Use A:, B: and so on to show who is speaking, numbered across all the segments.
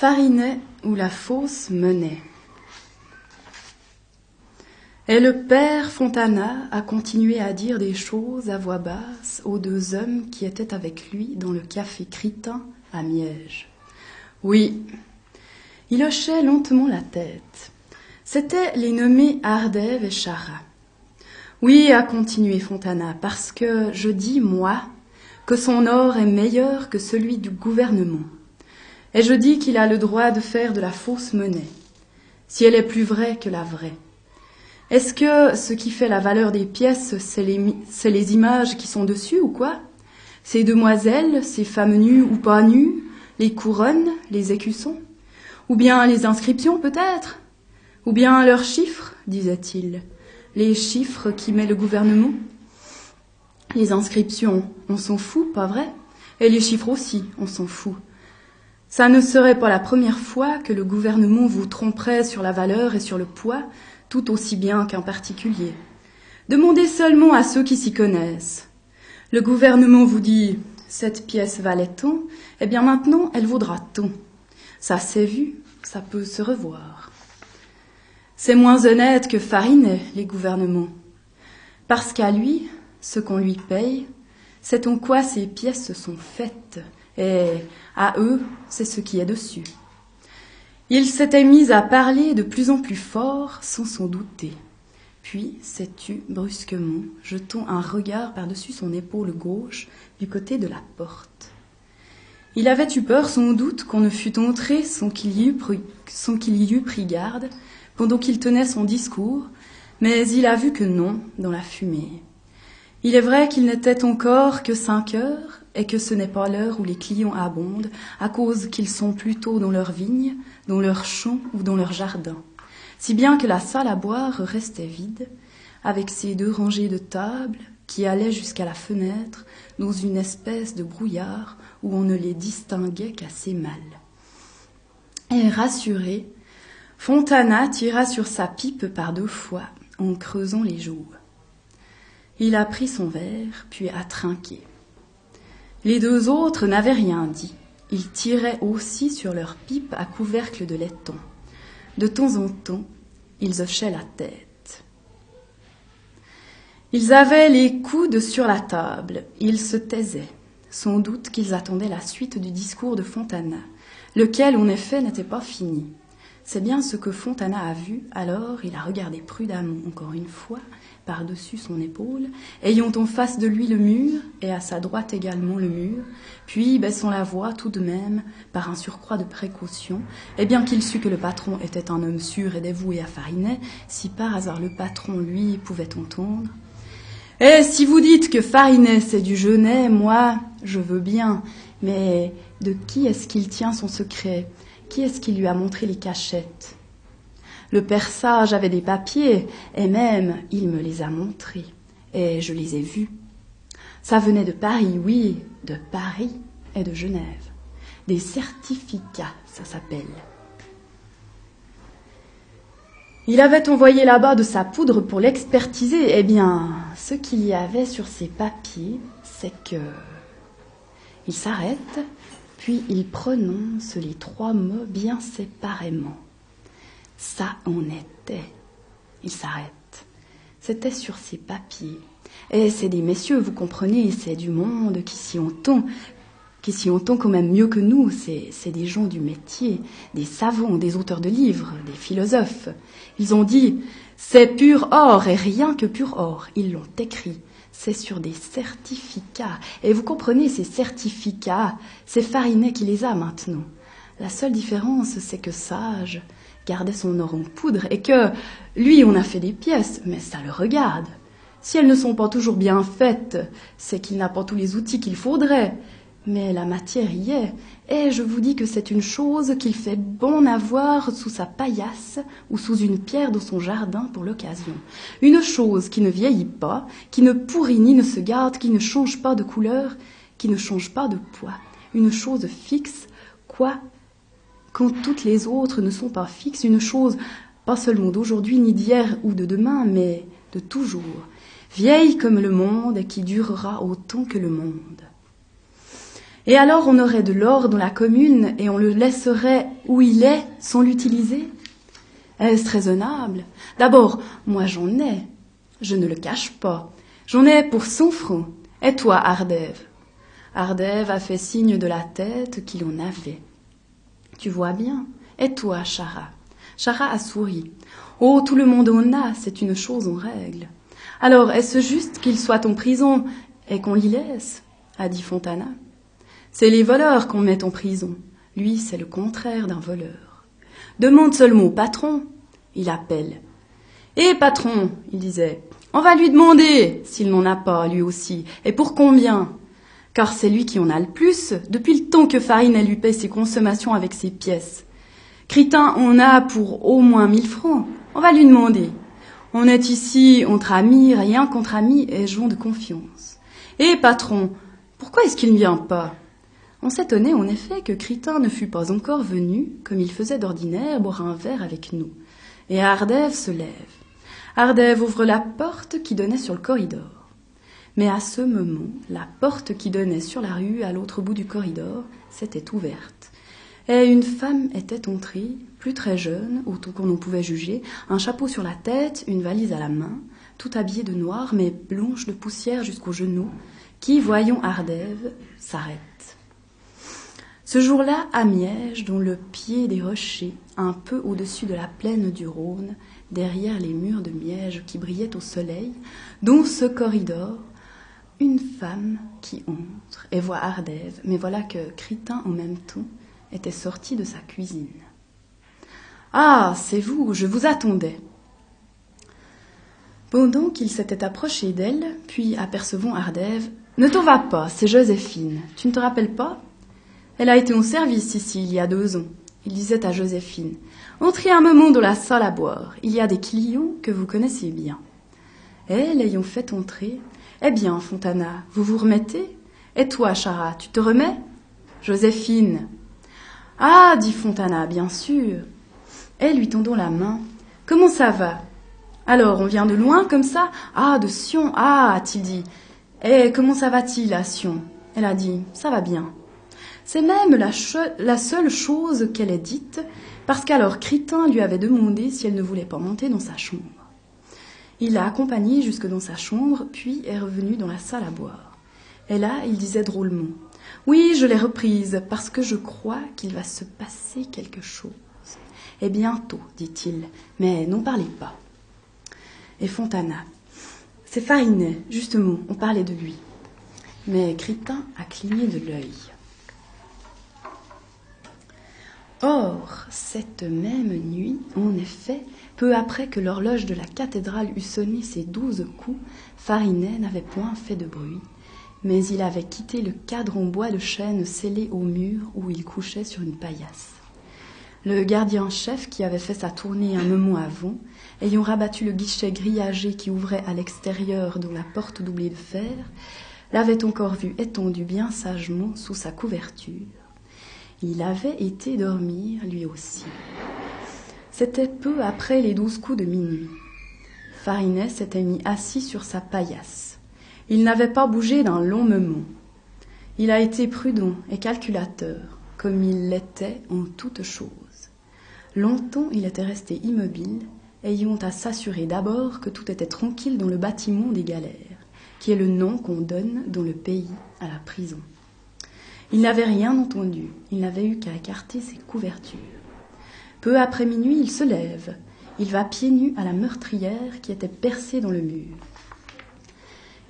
A: Farinet ou la fausse monnaie. Et le père Fontana a continué à dire des choses à voix basse aux deux hommes qui étaient avec lui dans le café Critin à Miège. Oui, il hochait lentement la tête. C'étaient les nommés Ardève et Chara. Oui, a continué Fontana, parce que je dis, moi, que son or est meilleur que celui du gouvernement. Et je dis qu'il a le droit de faire de la fausse monnaie, si elle est plus vraie que la vraie. Est-ce que ce qui fait la valeur des pièces, c'est les, images qui sont dessus ou quoi? Ces demoiselles, ces femmes nues ou pas nues, les couronnes, les écussons? Ou bien les inscriptions peut-être? Ou bien leurs chiffres, disait-il. Les chiffres qui met le gouvernement? Les inscriptions, on s'en fout, pas vrai? Et les chiffres aussi, on s'en fout. Ça ne serait pas la première fois que le gouvernement vous tromperait sur la valeur et sur le poids tout aussi bien qu'un particulier. Demandez seulement à ceux qui s'y connaissent. Le gouvernement vous dit cette pièce valait tant, eh bien maintenant elle vaudra tant. Ça s'est vu, ça peut se revoir. C'est moins honnête que Farinet, les gouvernements. Parce qu'à lui, ce qu'on lui paye, c'est en quoi ces pièces sont faites, et à eux, c'est ce qui est dessus. Il s'était mis à parler de plus en plus fort sans s'en douter. Puis s'est tu brusquement, jetant un regard par-dessus son épaule gauche du côté de la porte. Il avait eu peur sans doute qu'on ne fût entré sans qu'il y y eût pris garde pendant qu'il tenait son discours, mais il a vu que non dans la fumée. Il est vrai qu'il n'était encore que cinq heures et que ce n'est pas l'heure où les clients abondent à cause qu'ils sont plutôt dans leurs vignes dans leurs champs ou dans leurs jardins, si bien que la salle à boire restait vide, avec ses deux rangées de tables qui allaient jusqu'à la fenêtre dans une espèce de brouillard où on ne les distinguait qu'assez mal. Et rassuré, Fontana tira sur sa pipe par deux fois en creusant les joues. Il a pris son verre, puis a trinqué. Les deux autres n'avaient rien dit. Ils tiraient aussi sur leurs pipes à couvercle de laiton. De temps en temps, ils hochaient la tête. Ils avaient les coudes sur la table, ils se taisaient, sans doute qu'ils attendaient la suite du discours de Fontana, lequel en effet n'était pas fini. C'est bien ce que Fontana a vu, alors il a regardé prudemment encore une fois, par-dessus son épaule, ayant en face de lui le mur, et à sa droite également le mur, puis baissant la voix tout de même, par un surcroît de précaution, et bien qu'il sût que le patron était un homme sûr et dévoué à Farinet, si par hasard le patron, lui, pouvait entendre. Eh, si vous dites que Farinet c'est du Genet, moi, je veux bien, mais de qui est-ce qu'il tient son secret? Qui est-ce qui lui a montré les cachettes? Le père avait des papiers, et même il me les a montrés, et je les ai vus. Ça venait de Paris, oui, de Paris et de Genève. Des certificats, ça s'appelle. Il avait envoyé là-bas de sa poudre pour l'expertiser. Eh bien, ce qu'il y avait sur ces papiers, c'est que. Il s'arrête, puis il prononce les trois mots bien séparément. Ça en était. Il s'arrête. C'était sur ses papiers. Et c'est des messieurs, vous comprenez, c'est du monde qui s'y entend, qui s'y entend quand même mieux que nous. C'est des gens du métier, des savants, des auteurs de livres, des philosophes. Ils ont dit, c'est pur or et rien que pur or. Ils l'ont écrit. C'est sur des certificats. Et vous comprenez, ces certificats, c'est Farinet qui les a maintenant. La seule différence, c'est que Sage, gardait son or en poudre et que, lui, on a fait des pièces, mais ça le regarde. Si elles ne sont pas toujours bien faites, c'est qu'il n'a pas tous les outils qu'il faudrait. Mais la matière y est, et je vous dis que c'est une chose qu'il fait bon avoir sous sa paillasse ou sous une pierre dans son jardin pour l'occasion. Une chose qui ne vieillit pas, qui ne pourrit ni ne se garde, qui ne change pas de couleur, qui ne change pas de poids. Une chose fixe, quoi toutes les autres ne sont pas fixes, une chose pas seulement d'aujourd'hui ni d'hier ou de demain, mais de toujours, vieille comme le monde et qui durera autant que le monde. Et alors on aurait de l'or dans la commune et on le laisserait où il est sans l'utiliser? Est-ce raisonnable? D'abord, moi j'en ai, je ne le cache pas. J'en ai pour son front. Et toi, Ardève Ardève a fait signe de la tête qu'il en avait. Tu vois bien. Et toi, Chara Chara a souri. Oh, tout le monde en a, c'est une chose en règle. Alors, est-ce juste qu'il soit en prison et qu'on l'y laisse? a dit Fontana. C'est les voleurs qu'on met en prison. Lui, c'est le contraire d'un voleur. Demande seulement au patron. Il appelle. Eh patron, il disait, on va lui demander s'il n'en a pas, lui aussi, et pour combien? Car c'est lui qui en a le plus, depuis le temps que Farine lui paie ses consommations avec ses pièces. Critin on a pour au moins mille francs. On va lui demander. On est ici entre amis, rien contre amis et gens de confiance. Eh patron, pourquoi est-ce qu'il ne vient pas? On s'étonnait en effet que Critin ne fût pas encore venu, comme il faisait d'ordinaire, boire un verre avec nous. Et Ardève se lève. Ardève ouvre la porte qui donnait sur le corridor. Mais à ce moment, la porte qui donnait sur la rue à l'autre bout du corridor s'était ouverte. Et une femme était entrée, plus très jeune, autant qu'on en pouvait juger, un chapeau sur la tête, une valise à la main, tout habillée de noir, mais blanche de poussière jusqu'aux genoux, qui, voyons Ardève, s'arrête. Ce jour-là, à Miège, dont le pied des rochers, un peu au-dessus de la plaine du Rhône, derrière les murs de Miège qui brillaient au soleil, dont ce corridor, une femme qui entre et voit Ardève, mais voilà que Critin en même temps était sorti de sa cuisine. Ah, c'est vous, je vous attendais. Pendant qu'il s'était approché d'elle, puis apercevant Ardève, ne t'en va pas, c'est Joséphine. Tu ne te rappelles pas? Elle a été en service ici il y a deux ans. Il disait à Joséphine Entrez un moment dans la salle à boire. Il y a des clients que vous connaissez bien. Et l'ayant fait entrer, Eh bien, Fontana, vous vous remettez Et toi, Chara, tu te remets? Joséphine. Ah, dit Fontana, bien sûr. Et lui tendant la main. Comment ça va? Alors, on vient de loin comme ça? Ah, de Sion, ah, a-t-il dit. Eh, comment ça va-t-il à Sion? Elle a dit, ça va bien. C'est même la, la seule chose qu'elle ait dite, parce qu'alors Critin lui avait demandé si elle ne voulait pas monter dans sa chambre. Il l'a accompagnée jusque dans sa chambre, puis est revenu dans la salle à boire. Et là, il disait drôlement Oui, je l'ai reprise, parce que je crois qu'il va se passer quelque chose. Et bientôt, dit-il, mais n'en parlez pas. Et Fontana C'est Farinet, justement, on parlait de lui. Mais Critin a cligné de l'œil. Or, cette même nuit, en effet, peu après que l'horloge de la cathédrale eut sonné ses douze coups, Farinet n'avait point fait de bruit, mais il avait quitté le cadre en bois de chêne scellé au mur où il couchait sur une paillasse. Le gardien-chef, qui avait fait sa tournée un moment avant, ayant rabattu le guichet grillagé qui ouvrait à l'extérieur dans la porte doublée de fer, l'avait encore vu étendu bien sagement sous sa couverture. Il avait été dormir lui aussi. C'était peu après les douze coups de minuit. Farinet s'était mis assis sur sa paillasse. Il n'avait pas bougé d'un long moment. Il a été prudent et calculateur, comme il l'était en toutes choses. Longtemps il était resté immobile, ayant à s'assurer d'abord que tout était tranquille dans le bâtiment des galères, qui est le nom qu'on donne dans le pays à la prison. Il n'avait rien entendu, il n'avait eu qu'à écarter ses couvertures. Peu après minuit, il se lève, il va pieds nus à la meurtrière qui était percée dans le mur.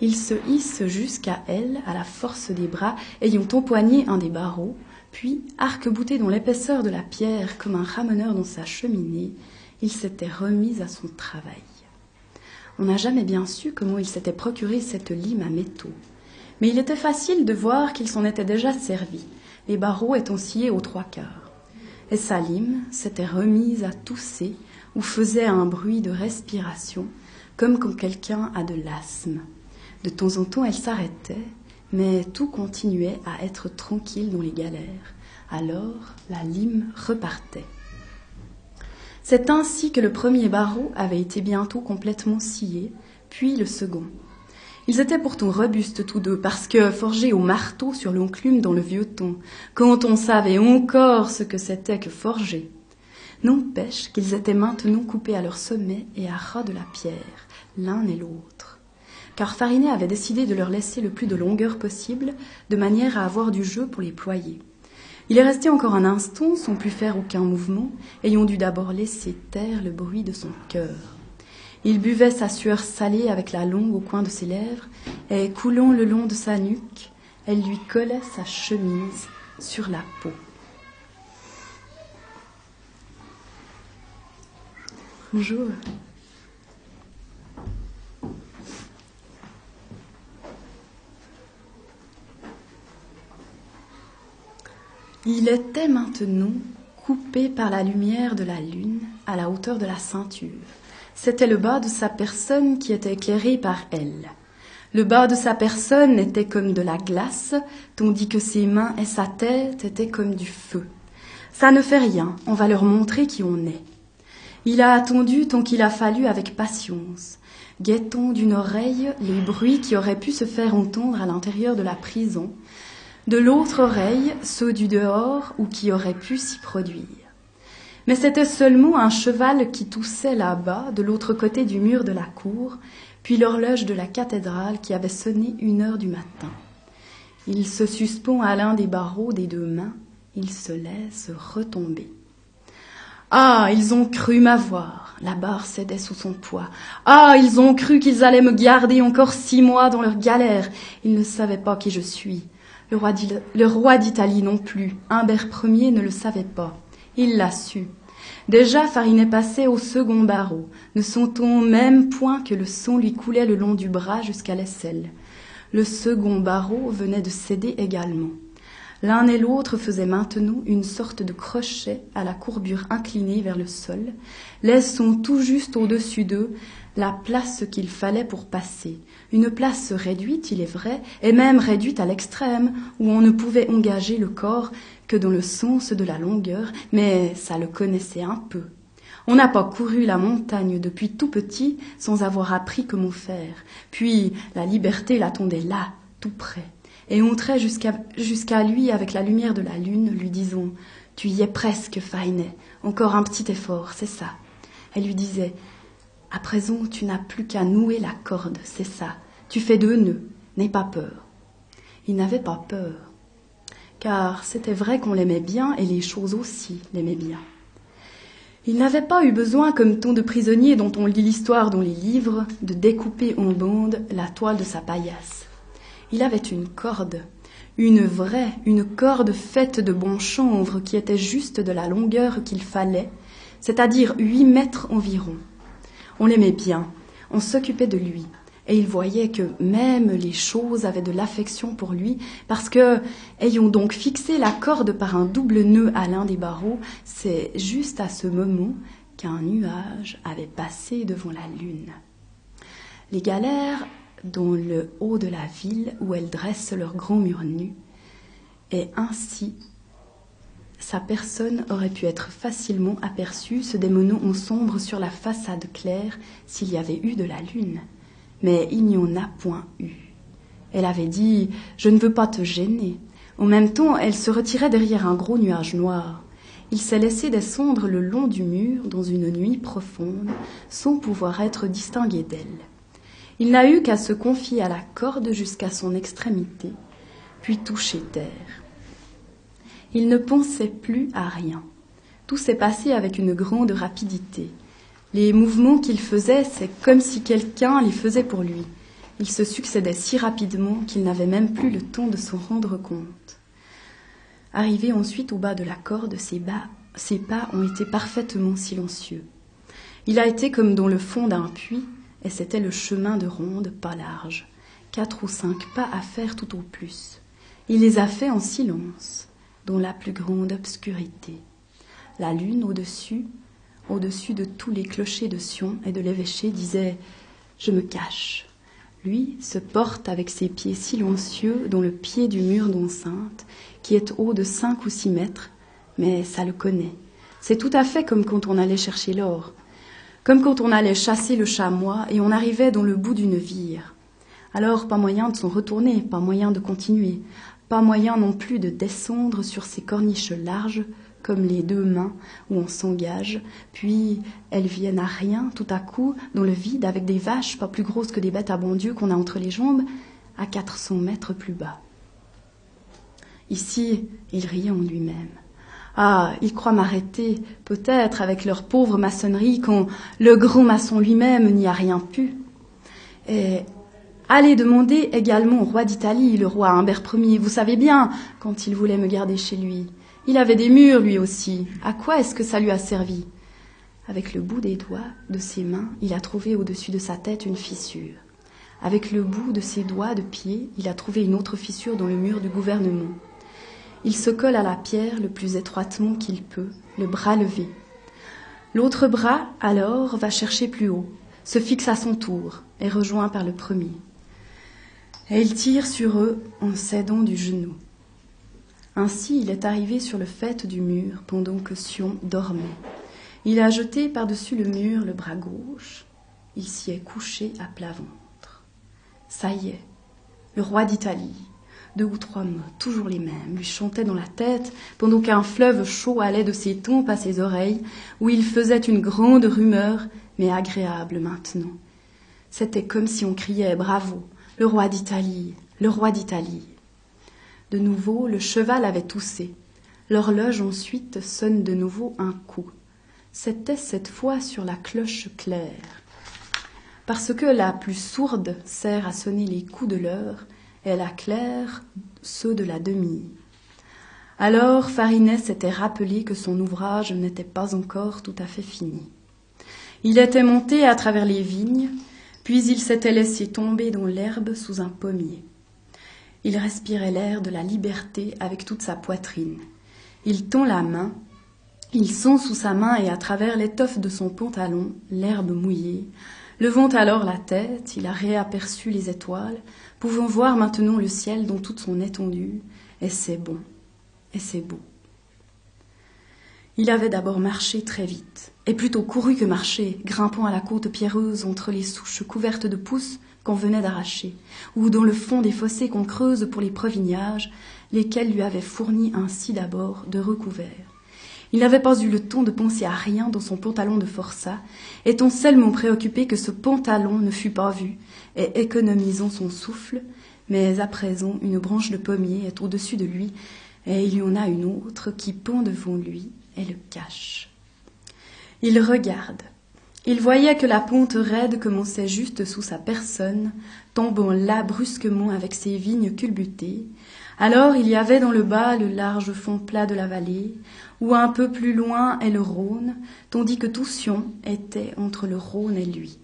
A: Il se hisse jusqu'à elle à la force des bras, ayant empoigné un des barreaux, puis, arc-bouté dans l'épaisseur de la pierre comme un ramoneur dans sa cheminée, il s'était remis à son travail. On n'a jamais bien su comment il s'était procuré cette lime à métaux. Mais il était facile de voir qu'il s'en était déjà servi, les barreaux étant sciés aux trois quarts. Et sa lime s'était remise à tousser ou faisait un bruit de respiration, comme quand quelqu'un a de l'asthme. De temps en temps, elle s'arrêtait mais tout continuait à être tranquille dans les galères. Alors la lime repartait. C'est ainsi que le premier barreau avait été bientôt complètement scié, puis le second. Ils étaient pourtant robustes tous deux, parce que forgés au marteau sur l'enclume dans le vieux temps, quand on savait encore ce que c'était que forger. N'empêche qu'ils étaient maintenant coupés à leur sommet et à ras de la pierre, l'un et l'autre. Car Farinet avait décidé de leur laisser le plus de longueur possible, de manière à avoir du jeu pour les ployer. Il est resté encore un instant sans plus faire aucun mouvement, ayant dû d'abord laisser taire le bruit de son cœur. Il buvait sa sueur salée avec la langue au coin de ses lèvres, et coulant le long de sa nuque, elle lui collait sa chemise sur la peau. Bonjour. Il était maintenant coupé par la lumière de la lune à la hauteur de la ceinture. C'était le bas de sa personne qui était éclairé par elle. Le bas de sa personne était comme de la glace, tandis que ses mains et sa tête étaient comme du feu. Ça ne fait rien, on va leur montrer qui on est. Il a attendu tant qu'il a fallu avec patience, guettant d'une oreille les bruits qui auraient pu se faire entendre à l'intérieur de la prison, de l'autre oreille ceux du dehors ou qui auraient pu s'y produire. Mais c'était seulement un cheval qui toussait là-bas, de l'autre côté du mur de la cour, puis l'horloge de la cathédrale qui avait sonné une heure du matin. Il se suspend à l'un des barreaux des deux mains, il se laisse retomber. Ah, ils ont cru m'avoir. La barre cédait sous son poids. Ah, ils ont cru qu'ils allaient me garder encore six mois dans leur galère. Ils ne savaient pas qui je suis. Le roi d'Italie non plus. Humbert Ier ne le savait pas. Il l'a su. Déjà Farinet passait au second barreau, ne sentant même point que le sang lui coulait le long du bras jusqu'à l'aisselle. Le second barreau venait de céder également. L'un et l'autre faisaient maintenant une sorte de crochet à la courbure inclinée vers le sol, laissant tout juste au-dessus d'eux la place qu'il fallait pour passer. Une place réduite, il est vrai, et même réduite à l'extrême, où on ne pouvait engager le corps que dans le sens de la longueur, mais ça le connaissait un peu. On n'a pas couru la montagne depuis tout petit sans avoir appris comment faire. Puis la liberté l'attendait là, tout près et entrait jusqu'à lui avec la lumière de la lune, lui disant Tu y es presque, Fainet, encore un petit effort, c'est ça. Elle lui disait À présent, tu n'as plus qu'à nouer la corde, c'est ça. Tu fais deux nœuds, n'aie pas peur. Il n'avait pas peur, car c'était vrai qu'on l'aimait bien et les choses aussi l'aimaient bien. Il n'avait pas eu besoin, comme tant de prisonniers dont on lit l'histoire dans les livres, de découper en bandes la toile de sa paillasse il avait une corde, une vraie, une corde faite de bon chanvre qui était juste de la longueur qu'il fallait, c'est-à-dire huit mètres environ. On l'aimait bien, on s'occupait de lui, et il voyait que même les choses avaient de l'affection pour lui, parce que, ayant donc fixé la corde par un double nœud à l'un des barreaux, c'est juste à ce moment qu'un nuage avait passé devant la lune. Les galères dans le haut de la ville où elles dressent leurs grands murs nus, et ainsi sa personne aurait pu être facilement aperçue se démenant en sombre sur la façade claire s'il y avait eu de la lune. Mais il n'y en a point eu. Elle avait dit Je ne veux pas te gêner. En même temps, elle se retirait derrière un gros nuage noir. Il s'est laissé descendre le long du mur dans une nuit profonde, sans pouvoir être distingué d'elle. Il n'a eu qu'à se confier à la corde jusqu'à son extrémité, puis toucher terre. Il ne pensait plus à rien. Tout s'est passé avec une grande rapidité. Les mouvements qu'il faisait, c'est comme si quelqu'un les faisait pour lui. Ils se succédaient si rapidement qu'il n'avait même plus le temps de s'en rendre compte. Arrivé ensuite au bas de la corde, ses, ses pas ont été parfaitement silencieux. Il a été comme dans le fond d'un puits, et c'était le chemin de ronde pas large, quatre ou cinq pas à faire tout au plus. Il les a faits en silence, dans la plus grande obscurité. La lune au-dessus, au-dessus de tous les clochers de Sion et de l'évêché, disait Je me cache. Lui se porte avec ses pieds silencieux dans le pied du mur d'enceinte, qui est haut de cinq ou six mètres, mais ça le connaît. C'est tout à fait comme quand on allait chercher l'or comme quand on allait chasser le chamois et on arrivait dans le bout d'une vire. Alors pas moyen de s'en retourner, pas moyen de continuer, pas moyen non plus de descendre sur ces corniches larges comme les deux mains où on s'engage, puis elles viennent à rien tout à coup dans le vide avec des vaches pas plus grosses que des bêtes à bon Dieu qu'on a entre les jambes, à 400 mètres plus bas. Ici, il riait en lui-même. Ah, ils croient m'arrêter, peut-être, avec leur pauvre maçonnerie, quand le gros maçon lui-même n'y a rien pu. Et allez demander également au roi d'Italie, le roi Humbert Ier, vous savez bien, quand il voulait me garder chez lui. Il avait des murs, lui aussi. À quoi est-ce que ça lui a servi? Avec le bout des doigts de ses mains, il a trouvé au-dessus de sa tête une fissure. Avec le bout de ses doigts de pied, il a trouvé une autre fissure dans le mur du gouvernement. Il se colle à la pierre le plus étroitement qu'il peut, le bras levé. L'autre bras, alors, va chercher plus haut, se fixe à son tour, est rejoint par le premier. Et il tire sur eux en s'aidant du genou. Ainsi, il est arrivé sur le fait du mur pendant que Sion dormait. Il a jeté par-dessus le mur le bras gauche. Il s'y est couché à plat ventre. Ça y est, le roi d'Italie, deux ou trois mots, toujours les mêmes, lui chantaient dans la tête, pendant qu'un fleuve chaud allait de ses tempes à ses oreilles, où il faisait une grande rumeur, mais agréable maintenant. C'était comme si on criait Bravo, le roi d'Italie, le roi d'Italie. De nouveau, le cheval avait toussé. L'horloge ensuite sonne de nouveau un coup. C'était cette fois sur la cloche claire. Parce que la plus sourde sert à sonner les coups de l'heure, et la claire ceux de la demi. Alors Farinet s'était rappelé que son ouvrage n'était pas encore tout à fait fini. Il était monté à travers les vignes, puis il s'était laissé tomber dans l'herbe sous un pommier. Il respirait l'air de la liberté avec toute sa poitrine. Il tend la main, il sent sous sa main et à travers l'étoffe de son pantalon l'herbe mouillée. Levant alors la tête, il a réaperçu les étoiles, pouvant voir maintenant le ciel dans toute son étendue, et c'est bon, et c'est beau. Il avait d'abord marché très vite, et plutôt couru que marché, grimpant à la côte pierreuse entre les souches couvertes de pousses qu'on venait d'arracher, ou dans le fond des fossés qu'on creuse pour les prevignages, lesquels lui avaient fourni ainsi d'abord de recouverts. Il n'avait pas eu le temps de penser à rien dans son pantalon de forçat, étant seulement préoccupé que ce pantalon ne fût pas vu, et économisant son souffle, mais à présent une branche de pommier est au-dessus de lui, et il y en a une autre qui pend devant lui et le cache. Il regarde, il voyait que la ponte raide commençait juste sous sa personne, tombant là brusquement avec ses vignes culbutées. Alors il y avait dans le bas le large fond plat de la vallée, où un peu plus loin est le Rhône, tandis que tout Sion était entre le Rhône et lui.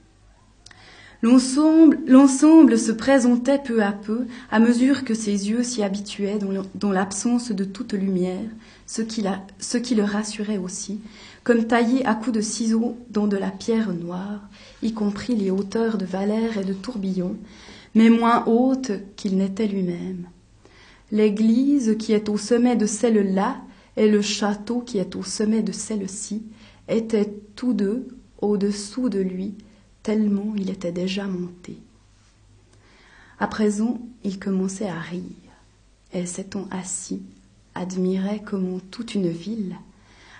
A: L'ensemble se présentait peu à peu, à mesure que ses yeux s'y habituaient dans l'absence de toute lumière, ce qui le rassurait aussi, comme taillé à coups de ciseaux dans de la pierre noire, y compris les hauteurs de Valère et de Tourbillon, mais moins hautes qu'il n'était lui-même. L'église qui est au sommet de celle-là et le château qui est au sommet de celle-ci étaient tous deux au-dessous de lui, tellement il était déjà monté. À présent, il commençait à rire, et s'étant assis, admirait comment toute une ville,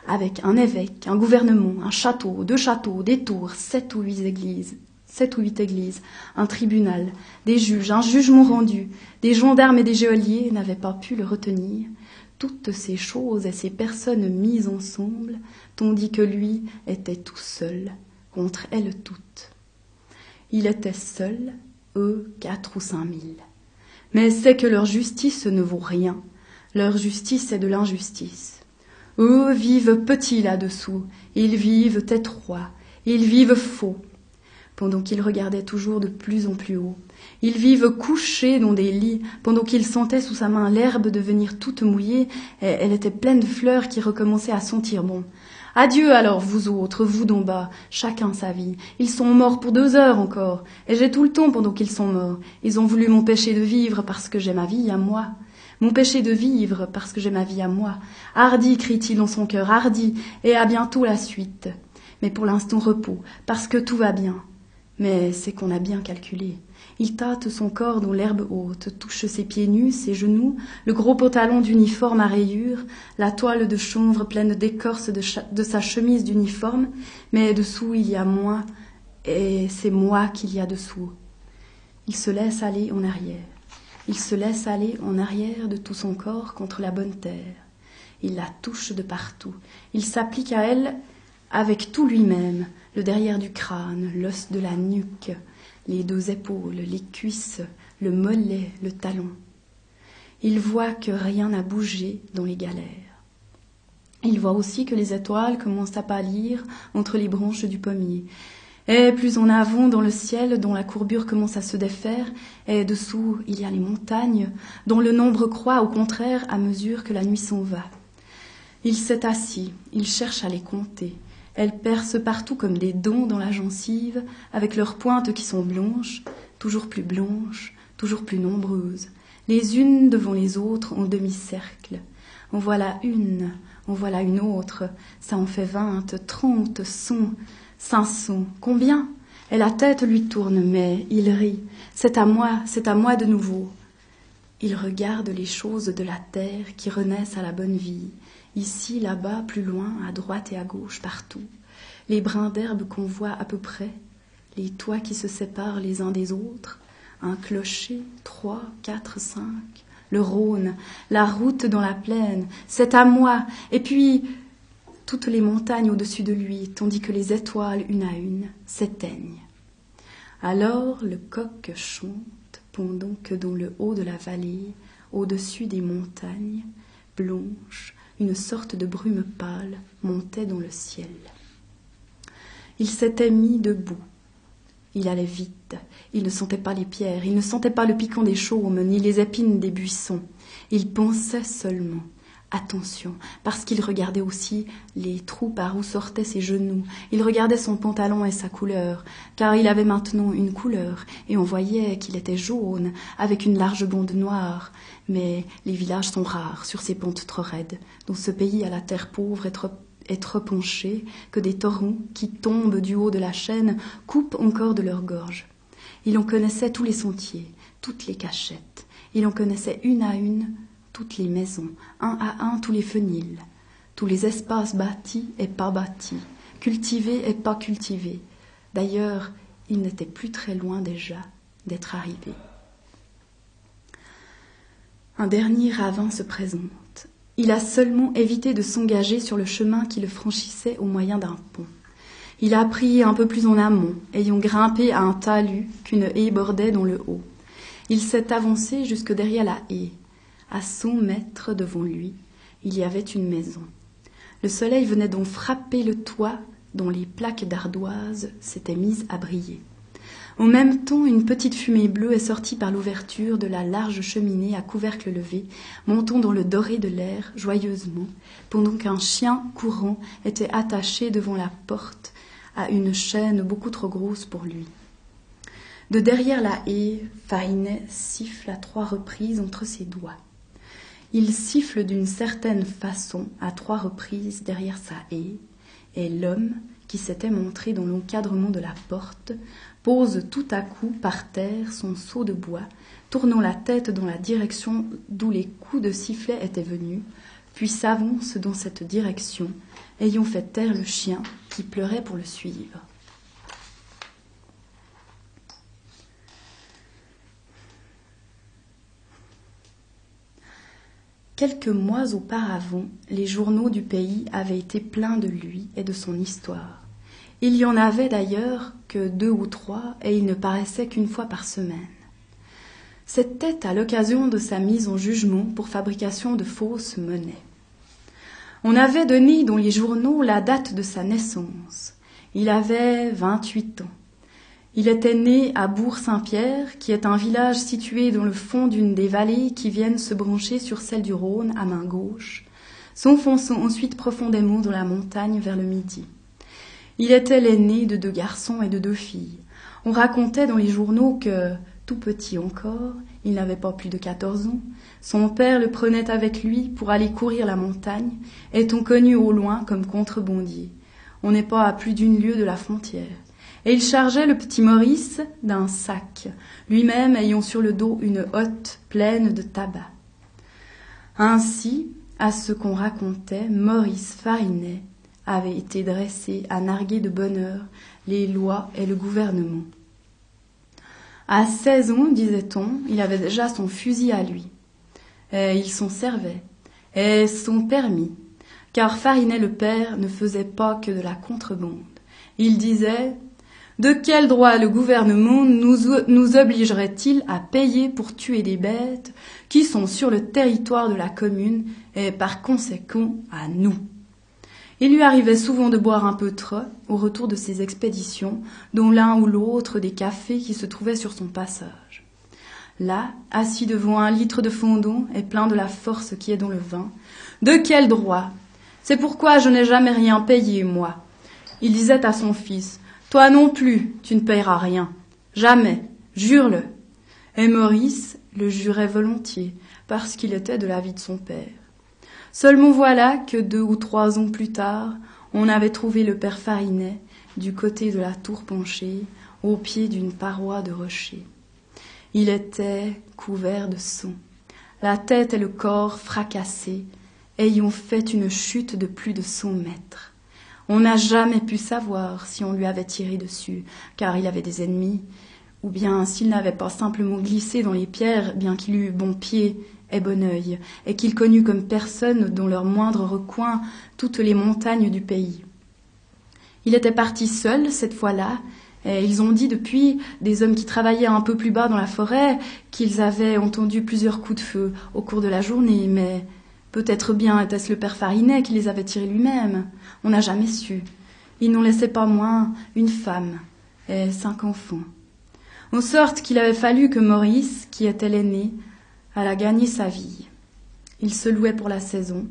A: avec un évêque, un gouvernement, un château, deux châteaux, des tours, sept ou huit églises, sept ou huit églises, un tribunal, des juges, un jugement rendu, des gendarmes et des geôliers n'avaient pas pu le retenir. Toutes ces choses et ces personnes mises ensemble, tandis que lui était tout seul contre elles toutes. Il était seul, eux quatre ou cinq mille. Mais c'est que leur justice ne vaut rien. Leur justice est de l'injustice. Eux vivent petits là-dessous, ils vivent étroits, ils vivent faux, pendant qu'ils regardaient toujours de plus en plus haut. Ils vivent couchés dans des lits, pendant qu'ils sentaient sous sa main l'herbe devenir toute mouillée, elle était pleine de fleurs qui recommençaient à sentir bon. Adieu alors, vous autres, vous d'en bas, chacun sa vie. Ils sont morts pour deux heures encore, et j'ai tout le temps pendant qu'ils sont morts. Ils ont voulu m'empêcher de vivre parce que j'ai ma vie à moi. Mon péché de vivre, parce que j'ai ma vie à moi. Hardi, crie-t-il dans son cœur, hardi, et à bientôt la suite. Mais pour l'instant repos, parce que tout va bien. Mais c'est qu'on a bien calculé. Il tâte son corps dont l'herbe haute touche ses pieds nus, ses genoux, le gros pantalon d'uniforme à rayures, la toile de chanvre pleine d'écorce de, de, sa chemise d'uniforme, mais dessous il y a moi, et c'est moi qu'il y a dessous. Il se laisse aller en arrière. Il se laisse aller en arrière de tout son corps contre la bonne terre. Il la touche de partout. Il s'applique à elle avec tout lui-même, le derrière du crâne, l'os de la nuque, les deux épaules, les cuisses, le mollet, le talon. Il voit que rien n'a bougé dans les galères. Il voit aussi que les étoiles commencent à pâlir entre les branches du pommier. Et plus en avant dans le ciel, dont la courbure commence à se défaire, et dessous il y a les montagnes, dont le nombre croît au contraire à mesure que la nuit s'en va. Il s'est assis, il cherche à les compter. Elles percent partout comme des dents dans la gencive, avec leurs pointes qui sont blanches, toujours plus blanches, toujours plus nombreuses, les unes devant les autres en demi-cercle. En voilà une, en voilà une autre, ça en fait vingt, trente, cent, cents. Combien? Et la tête lui tourne, mais il rit. C'est à moi, c'est à moi de nouveau. Il regarde les choses de la terre qui renaissent à la bonne vie, ici, là-bas, plus loin, à droite et à gauche, partout. Les brins d'herbe qu'on voit à peu près, les toits qui se séparent les uns des autres, un clocher, trois, quatre, cinq, le Rhône, la route dans la plaine, c'est à moi, et puis toutes les montagnes au-dessus de lui, tandis que les étoiles, une à une, s'éteignent. Alors le coq chante pendant que dans le haut de la vallée, au-dessus des montagnes, blanches, une sorte de brume pâle montait dans le ciel. Il s'était mis debout. Il allait vite. Il ne sentait pas les pierres, il ne sentait pas le piquant des chaumes, ni les épines des buissons. Il pensait seulement. Attention, parce qu'il regardait aussi les trous par où sortaient ses genoux. Il regardait son pantalon et sa couleur, car il avait maintenant une couleur, et on voyait qu'il était jaune, avec une large bande noire. Mais les villages sont rares sur ces pentes trop raides, dont ce pays à la terre pauvre est trop, est trop penché, que des torrents qui tombent du haut de la chaîne coupent encore de leur gorge. Il en connaissait tous les sentiers, toutes les cachettes. Il en connaissait une à une toutes les maisons, un à un tous les fenils, tous les espaces bâtis et pas bâtis, cultivés et pas cultivés. D'ailleurs, il n'était plus très loin déjà d'être arrivé. Un dernier ravin se présente. Il a seulement évité de s'engager sur le chemin qui le franchissait au moyen d'un pont. Il a pris un peu plus en amont, ayant grimpé à un talus qu'une haie bordait dans le haut. Il s'est avancé jusque derrière la haie, à cent mètres devant lui, il y avait une maison. Le soleil venait donc frapper le toit dont les plaques d'ardoise s'étaient mises à briller. En même temps, une petite fumée bleue est sortie par l'ouverture de la large cheminée à couvercle levé, montant dans le doré de l'air joyeusement, pendant qu'un chien courant était attaché devant la porte à une chaîne beaucoup trop grosse pour lui. De derrière la haie, Farinet siffle à trois reprises entre ses doigts. Il siffle d'une certaine façon à trois reprises derrière sa haie, et l'homme, qui s'était montré dans l'encadrement de la porte, pose tout à coup par terre son seau de bois, tournant la tête dans la direction d'où les coups de sifflet étaient venus, puis s'avance dans cette direction, ayant fait taire le chien qui pleurait pour le suivre. Quelques mois auparavant, les journaux du pays avaient été pleins de lui et de son histoire. Il y en avait d'ailleurs que deux ou trois, et il ne paraissait qu'une fois par semaine. C'était à l'occasion de sa mise en jugement pour fabrication de fausses monnaies. On avait donné dans les journaux la date de sa naissance. Il avait vingt-huit ans. Il était né à Bourg-Saint-Pierre, qui est un village situé dans le fond d'une des vallées qui viennent se brancher sur celle du Rhône à main gauche, s'enfonçant ensuite profondément dans la montagne vers le midi. Il était l'aîné de deux garçons et de deux filles. On racontait dans les journaux que, tout petit encore, il n'avait pas plus de quatorze ans, son père le prenait avec lui pour aller courir la montagne, étant connu au loin comme contrebandier. On n'est pas à plus d'une lieue de la frontière et il chargeait le petit Maurice d'un sac, lui-même ayant sur le dos une hotte pleine de tabac. Ainsi, à ce qu'on racontait, Maurice Farinet avait été dressé à narguer de bonheur les lois et le gouvernement. À seize ans, disait-on, il avait déjà son fusil à lui. Et il s'en servait, et son permis, car Farinet le père ne faisait pas que de la contrebande. Il disait De quel droit le gouvernement nous, obligerait-il à payer pour tuer des bêtes qui sont sur le territoire de la commune et par conséquent à nous? Il lui arrivait souvent de boire un peu trop au retour de ses expéditions, dont l'un ou l'autre des cafés qui se trouvaient sur son passage. Là, assis devant un litre de fondant et plein de la force qui est dans le vin, de quel droit? C'est pourquoi je n'ai jamais rien payé, moi. Il disait à son fils, Toi non plus, tu ne payeras rien. Jamais. Jure-le. Et Maurice le jurait volontiers, parce qu'il était de l'avis de son père. Seulement voilà que deux ou trois ans plus tard, on avait trouvé le père Farinet du côté de la tour penchée, au pied d'une paroi de rocher. Il était couvert de sang, la tête et le corps fracassés, ayant fait une chute de plus de cent mètres. On n'a jamais pu savoir si on lui avait tiré dessus, car il avait des ennemis, ou bien s'il n'avait pas simplement glissé dans les pierres, bien qu'il eût bon pied et bon œil, et qu'il connut comme personne dans leur moindre recoin toutes les montagnes du pays. Il était parti seul cette fois-là, et ils ont dit depuis, des hommes qui travaillaient un peu plus bas dans la forêt, qu'ils avaient entendu plusieurs coups de feu au cours de la journée, mais peut-être bien était-ce le père Farinet qui les avait tirés lui-même. On n'a jamais su. Il n'en laissait pas moins une femme et cinq enfants. En sorte qu'il avait fallu que Maurice, qui était l'aîné, elle a gagné sa vie. Il se louait pour la saison.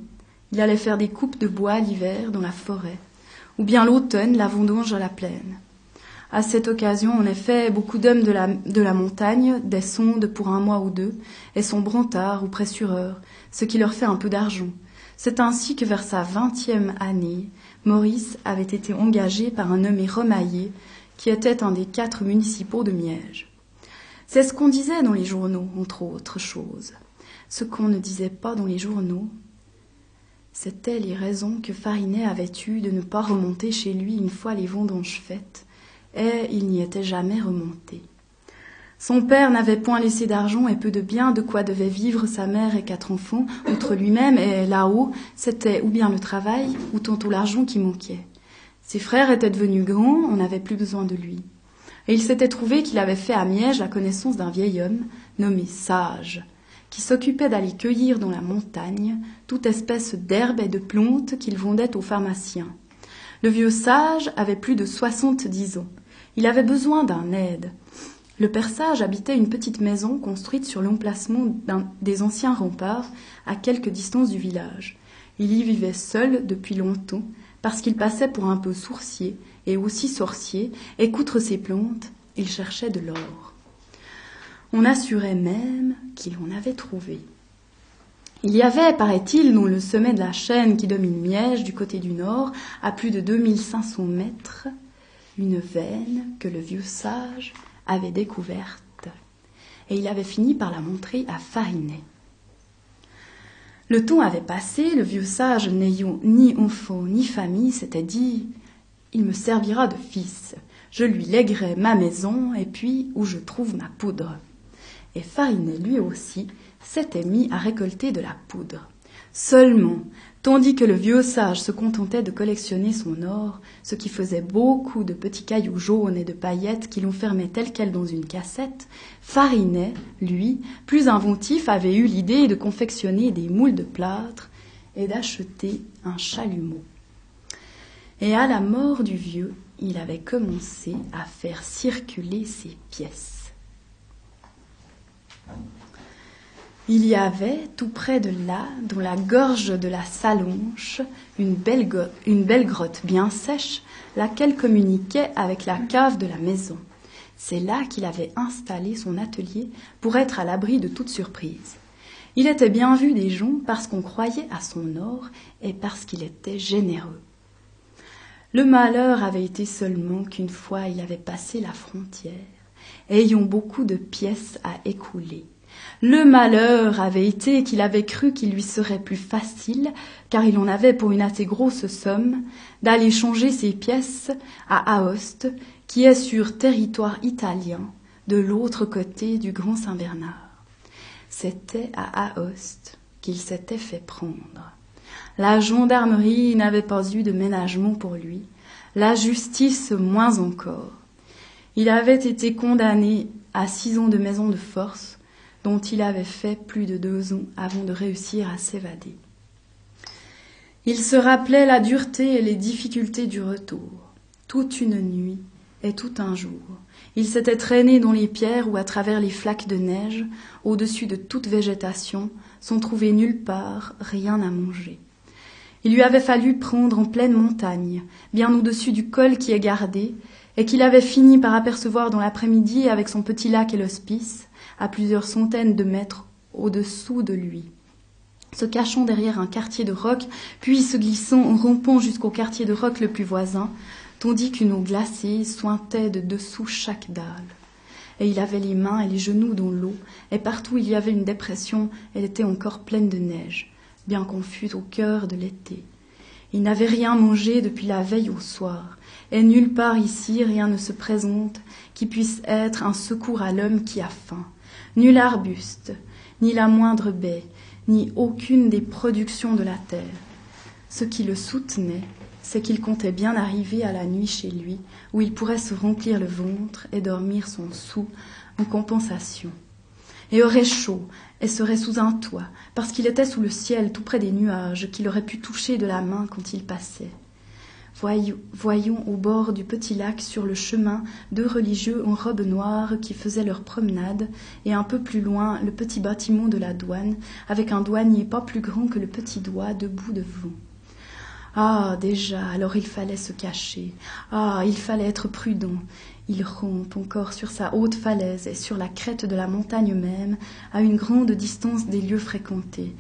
A: Il allait faire des coupes de bois l'hiver dans la forêt, ou bien l'automne la vendange à la plaine. À cette occasion, en effet, beaucoup d'hommes de la, de la montagne des sondes pour un mois ou deux et sont brantards ou pressureurs, ce qui leur fait un peu d'argent. C'est ainsi que vers sa vingtième année, Maurice avait été engagé par un nommé Remaillé, qui était un des quatre municipaux de Miège. C'est ce qu'on disait dans les journaux, entre autres choses. Ce qu'on ne disait pas dans les journaux, c'était les raisons que Farinet avait eues de ne pas remonter chez lui une fois les vendanges faites, et il n'y était jamais remonté. Son père n'avait point laissé d'argent et peu de biens, de quoi devaient vivre sa mère et quatre enfants, outre lui-même, et là-haut, c'était ou bien le travail, ou tantôt l'argent qui manquait. Ses frères étaient devenus grands, on n'avait plus besoin de lui et il s'était trouvé qu'il avait fait à Miège la connaissance d'un vieil homme nommé Sage, qui s'occupait d'aller cueillir dans la montagne toute espèce d'herbes et de plantes qu'il vendait aux pharmaciens. Le vieux Sage avait plus de soixante-dix ans. Il avait besoin d'un aide. Le père Sage habitait une petite maison construite sur l'emplacement des anciens remparts à quelque distance du village. Il y vivait seul depuis longtemps parce qu'il passait pour un peu sourcier et aussi sorcier, et qu'outre ses plantes, il cherchait de l'or. On assurait même qu'il en avait trouvé. Il y avait, paraît-il, dans le sommet de la chaîne qui domine Miège, du côté du nord, à plus de 2500 mètres, une veine que le vieux sage avait découverte, et il avait fini par la montrer à Farinet. Le temps avait passé, le vieux sage, n'ayant ni enfant ni famille, s'était dit il me servira de fils. Je lui lèguerai ma maison et puis où je trouve ma poudre. Et Farinet lui aussi s'était mis à récolter de la poudre. Seulement, tandis que le vieux sage se contentait de collectionner son or, ce qui faisait beaucoup de petits cailloux jaunes et de paillettes qui l'enfermaient tel quel dans une cassette, Farinet, lui, plus inventif, avait eu l'idée de confectionner des moules de plâtre et d'acheter un chalumeau. Et à la mort du vieux, il avait commencé à faire circuler ses pièces. Il y avait, tout près de là, dans la gorge de la Salonche, une belle, une belle grotte bien sèche, laquelle communiquait avec la cave de la maison. C'est là qu'il avait installé son atelier pour être à l'abri de toute surprise. Il était bien vu des gens parce qu'on croyait à son or et parce qu'il était généreux. Le malheur avait été seulement qu'une fois il avait passé la frontière, ayant beaucoup de pièces à écouler. Le malheur avait été qu'il avait cru qu'il lui serait plus facile, car il en avait pour une assez grosse somme, d'aller changer ses pièces à Aoste, qui est sur territoire italien, de l'autre côté du Grand Saint-Bernard. C'était à Aoste qu'il s'était fait prendre. La gendarmerie n'avait pas eu de ménagement pour lui, la justice moins encore. Il avait été condamné à six ans de maison de force, dont il avait fait plus de deux ans avant de réussir à s'évader. Il se rappelait la dureté et les difficultés du retour. Toute une nuit et tout un jour. Il s'était traîné dans les pierres ou à travers les flaques de neige, au-dessus de toute végétation, sans trouver nulle part rien à manger. Il lui avait fallu prendre en pleine montagne, bien au-dessus du col qui est gardé, et qu'il avait fini par apercevoir dans l'après-midi avec son petit lac et l'hospice, à plusieurs centaines de mètres au-dessous de lui. Se cachant derrière un quartier de roc, puis se glissant en rompant jusqu'au quartier de roc le plus voisin, tandis qu'une eau glacée sointait de dessous chaque dalle. Et il avait les mains et les genoux dans l'eau, et partout il y avait une dépression, elle était encore pleine de neige, bien qu'on fût au cœur de l'été. Il n'avait rien mangé depuis la veille au soir, et nulle part ici rien ne se présente qui puisse être un secours à l'homme qui a faim nul arbuste, ni la moindre baie, ni aucune des productions de la terre. Ce qui le soutenait, c'est qu'il comptait bien arriver à la nuit chez lui, où il pourrait se remplir le ventre et dormir son sou en compensation. Et aurait chaud, et serait sous un toit, parce qu'il était sous le ciel tout près des nuages qu'il aurait pu toucher de la main quand il passait. Voyons, au bord du petit lac sur le chemin deux religieux en robe noire qui faisaient leur promenade, et un peu plus loin le petit bâtiment de la douane, avec un douanier pas plus grand que le petit doigt debout devant. Ah, déjà, alors il fallait se cacher. Ah, il fallait être prudent. Il rompt encore sur sa haute falaise et sur la crête de la montagne même, à une grande distance des lieux fréquentés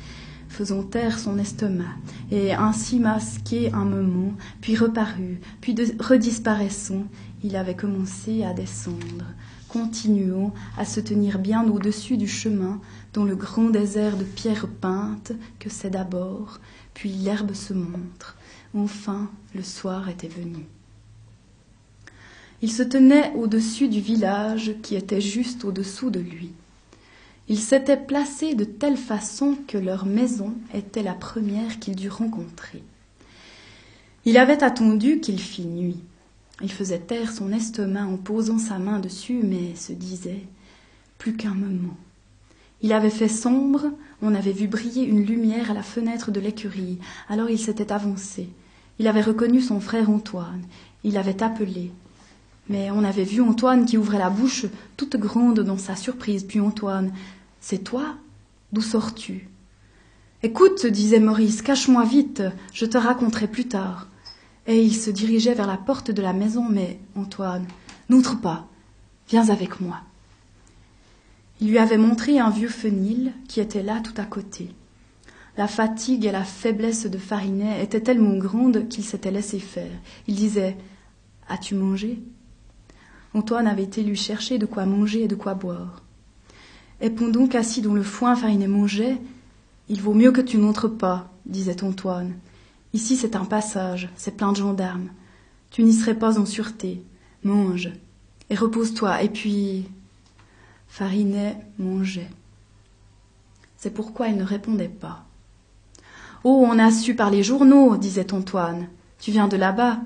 A: faisant taire son estomac, et ainsi masqué un moment, puis reparu, puis redisparaissant, il avait commencé à descendre, continuant à se tenir bien au-dessus du chemin, dont le grand désert de pierres peintes que c'est d'abord, puis l'herbe se montre. Enfin, le soir était venu. Il se tenait au-dessus du village qui était juste au-dessous de lui. Ils s'étaient placés de telle façon que leur maison était la première qu'il dut rencontrer. Il avait attendu qu'il fît nuit. Il faisait taire son estomac en posant sa main dessus, mais se disait plus qu'un moment. Il avait fait sombre, on avait vu briller une lumière à la fenêtre de l'écurie, alors il s'était avancé. Il avait reconnu son frère Antoine, il avait appelé. Mais on avait vu Antoine qui ouvrait la bouche toute grande dans sa surprise, puis Antoine c'est toi? D'où sors-tu? Écoute, disait Maurice, cache-moi vite, je te raconterai plus tard. Et il se dirigeait vers la porte de la maison, mais Antoine, n'outre pas, viens avec moi. Il lui avait montré un vieux fenil qui était là tout à côté. La fatigue et la faiblesse de Farinet étaient tellement grandes qu'il s'était laissé faire. Il disait As-tu mangé? Antoine avait été lui chercher de quoi manger et de quoi boire. Et pendant qu'assis dans le foin Farinet mangeait, il vaut mieux que tu n'entres pas, disait Antoine. Ici c'est un passage, c'est plein de gendarmes. Tu n'y serais pas en sûreté. Mange et repose-toi. Et puis. Farinet mangeait. C'est pourquoi il ne répondait pas. Oh, on a su par les journaux, disait Antoine. Tu viens de là-bas.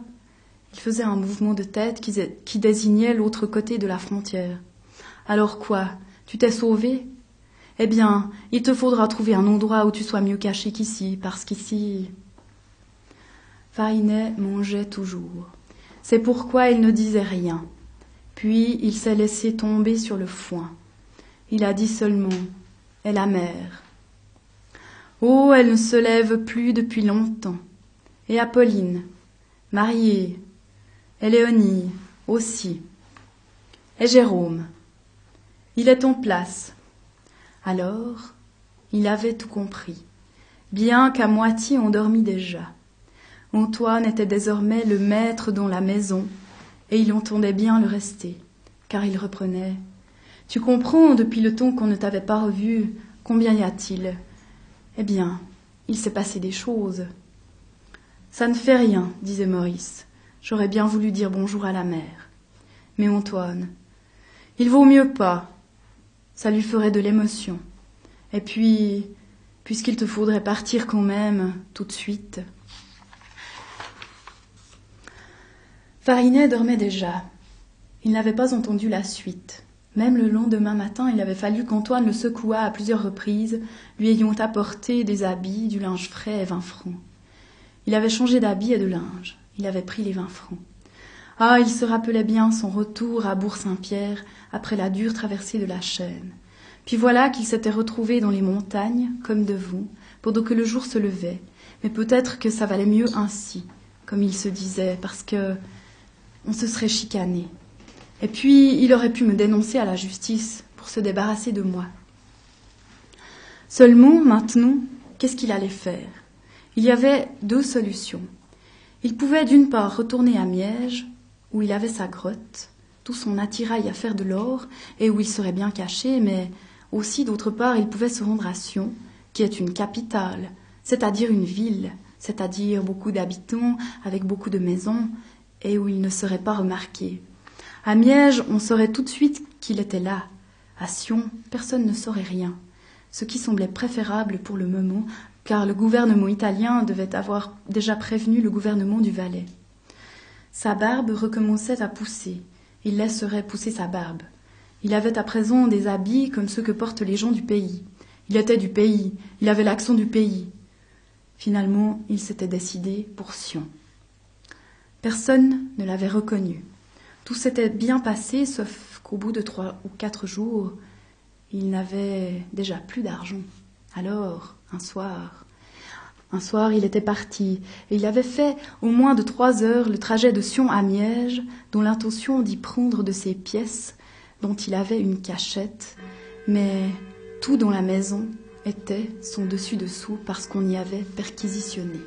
A: Il faisait un mouvement de tête qui désignait l'autre côté de la frontière. Alors quoi? Tu t'es sauvé Eh bien, il te faudra trouver un endroit où tu sois mieux caché qu'ici, parce qu'ici. Farinet mangeait toujours. C'est pourquoi il ne disait rien. Puis il s'est laissé tomber sur le foin. Il a dit seulement Et la mère Oh, elle ne se lève plus depuis longtemps. Et Apolline, mariée. Et Léonie aussi. Et Jérôme. Il est en place. Alors, il avait tout compris, bien qu'à moitié endormi déjà. Antoine était désormais le maître dans la maison, et il entendait bien le rester, car il reprenait. Tu comprends, depuis le temps qu'on ne t'avait pas revu, combien y a-t-il? Eh bien, il s'est passé des choses. Ça ne fait rien, disait Maurice. J'aurais bien voulu dire bonjour à la mère. Mais Antoine, il vaut mieux pas. Ça lui ferait de l'émotion. Et puis, puisqu'il te faudrait partir quand même, tout de suite. Farinet dormait déjà. Il n'avait pas entendu la suite. Même le lendemain matin, il avait fallu qu'Antoine le secouât à plusieurs reprises, lui ayant apporté des habits, du linge frais et vingt francs. Il avait changé d'habits et de linge. Il avait pris les vingt francs. Ah, il se rappelait bien son retour à Bourg-Saint-Pierre après la dure traversée de la chaîne. Puis voilà qu'il s'était retrouvé dans les montagnes, comme de vous, pendant que le jour se levait. Mais peut-être que ça valait mieux ainsi, comme il se disait, parce que on se serait chicané. Et puis, il aurait pu me dénoncer à la justice pour se débarrasser de moi. Seulement, maintenant, qu'est-ce qu'il allait faire? Il y avait deux solutions. Il pouvait d'une part retourner à Miège, où il avait sa grotte, tout son attirail à faire de l'or, et où il serait bien caché, mais aussi d'autre part il pouvait se rendre à Sion, qui est une capitale, c'est-à-dire une ville, c'est-à-dire beaucoup d'habitants, avec beaucoup de maisons, et où il ne serait pas remarqué. À Miège, on saurait tout de suite qu'il était là. À Sion, personne ne saurait rien, ce qui semblait préférable pour le moment car le gouvernement italien devait avoir déjà prévenu le gouvernement du Valais. Sa barbe recommençait à pousser. Il laisserait pousser sa barbe. Il avait à présent des habits comme ceux que portent les gens du pays. Il était du pays, il avait l'accent du pays. Finalement, il s'était décidé pour Sion. Personne ne l'avait reconnu. Tout s'était bien passé, sauf qu'au bout de trois ou quatre jours, il n'avait déjà plus d'argent. Alors, un soir, un soir, il était parti, et il avait fait au moins de trois heures le trajet de Sion à Miège, dont l'intention d'y prendre de ses pièces, dont il avait une cachette, mais tout dans la maison était son dessus-dessous parce qu'on y avait perquisitionné.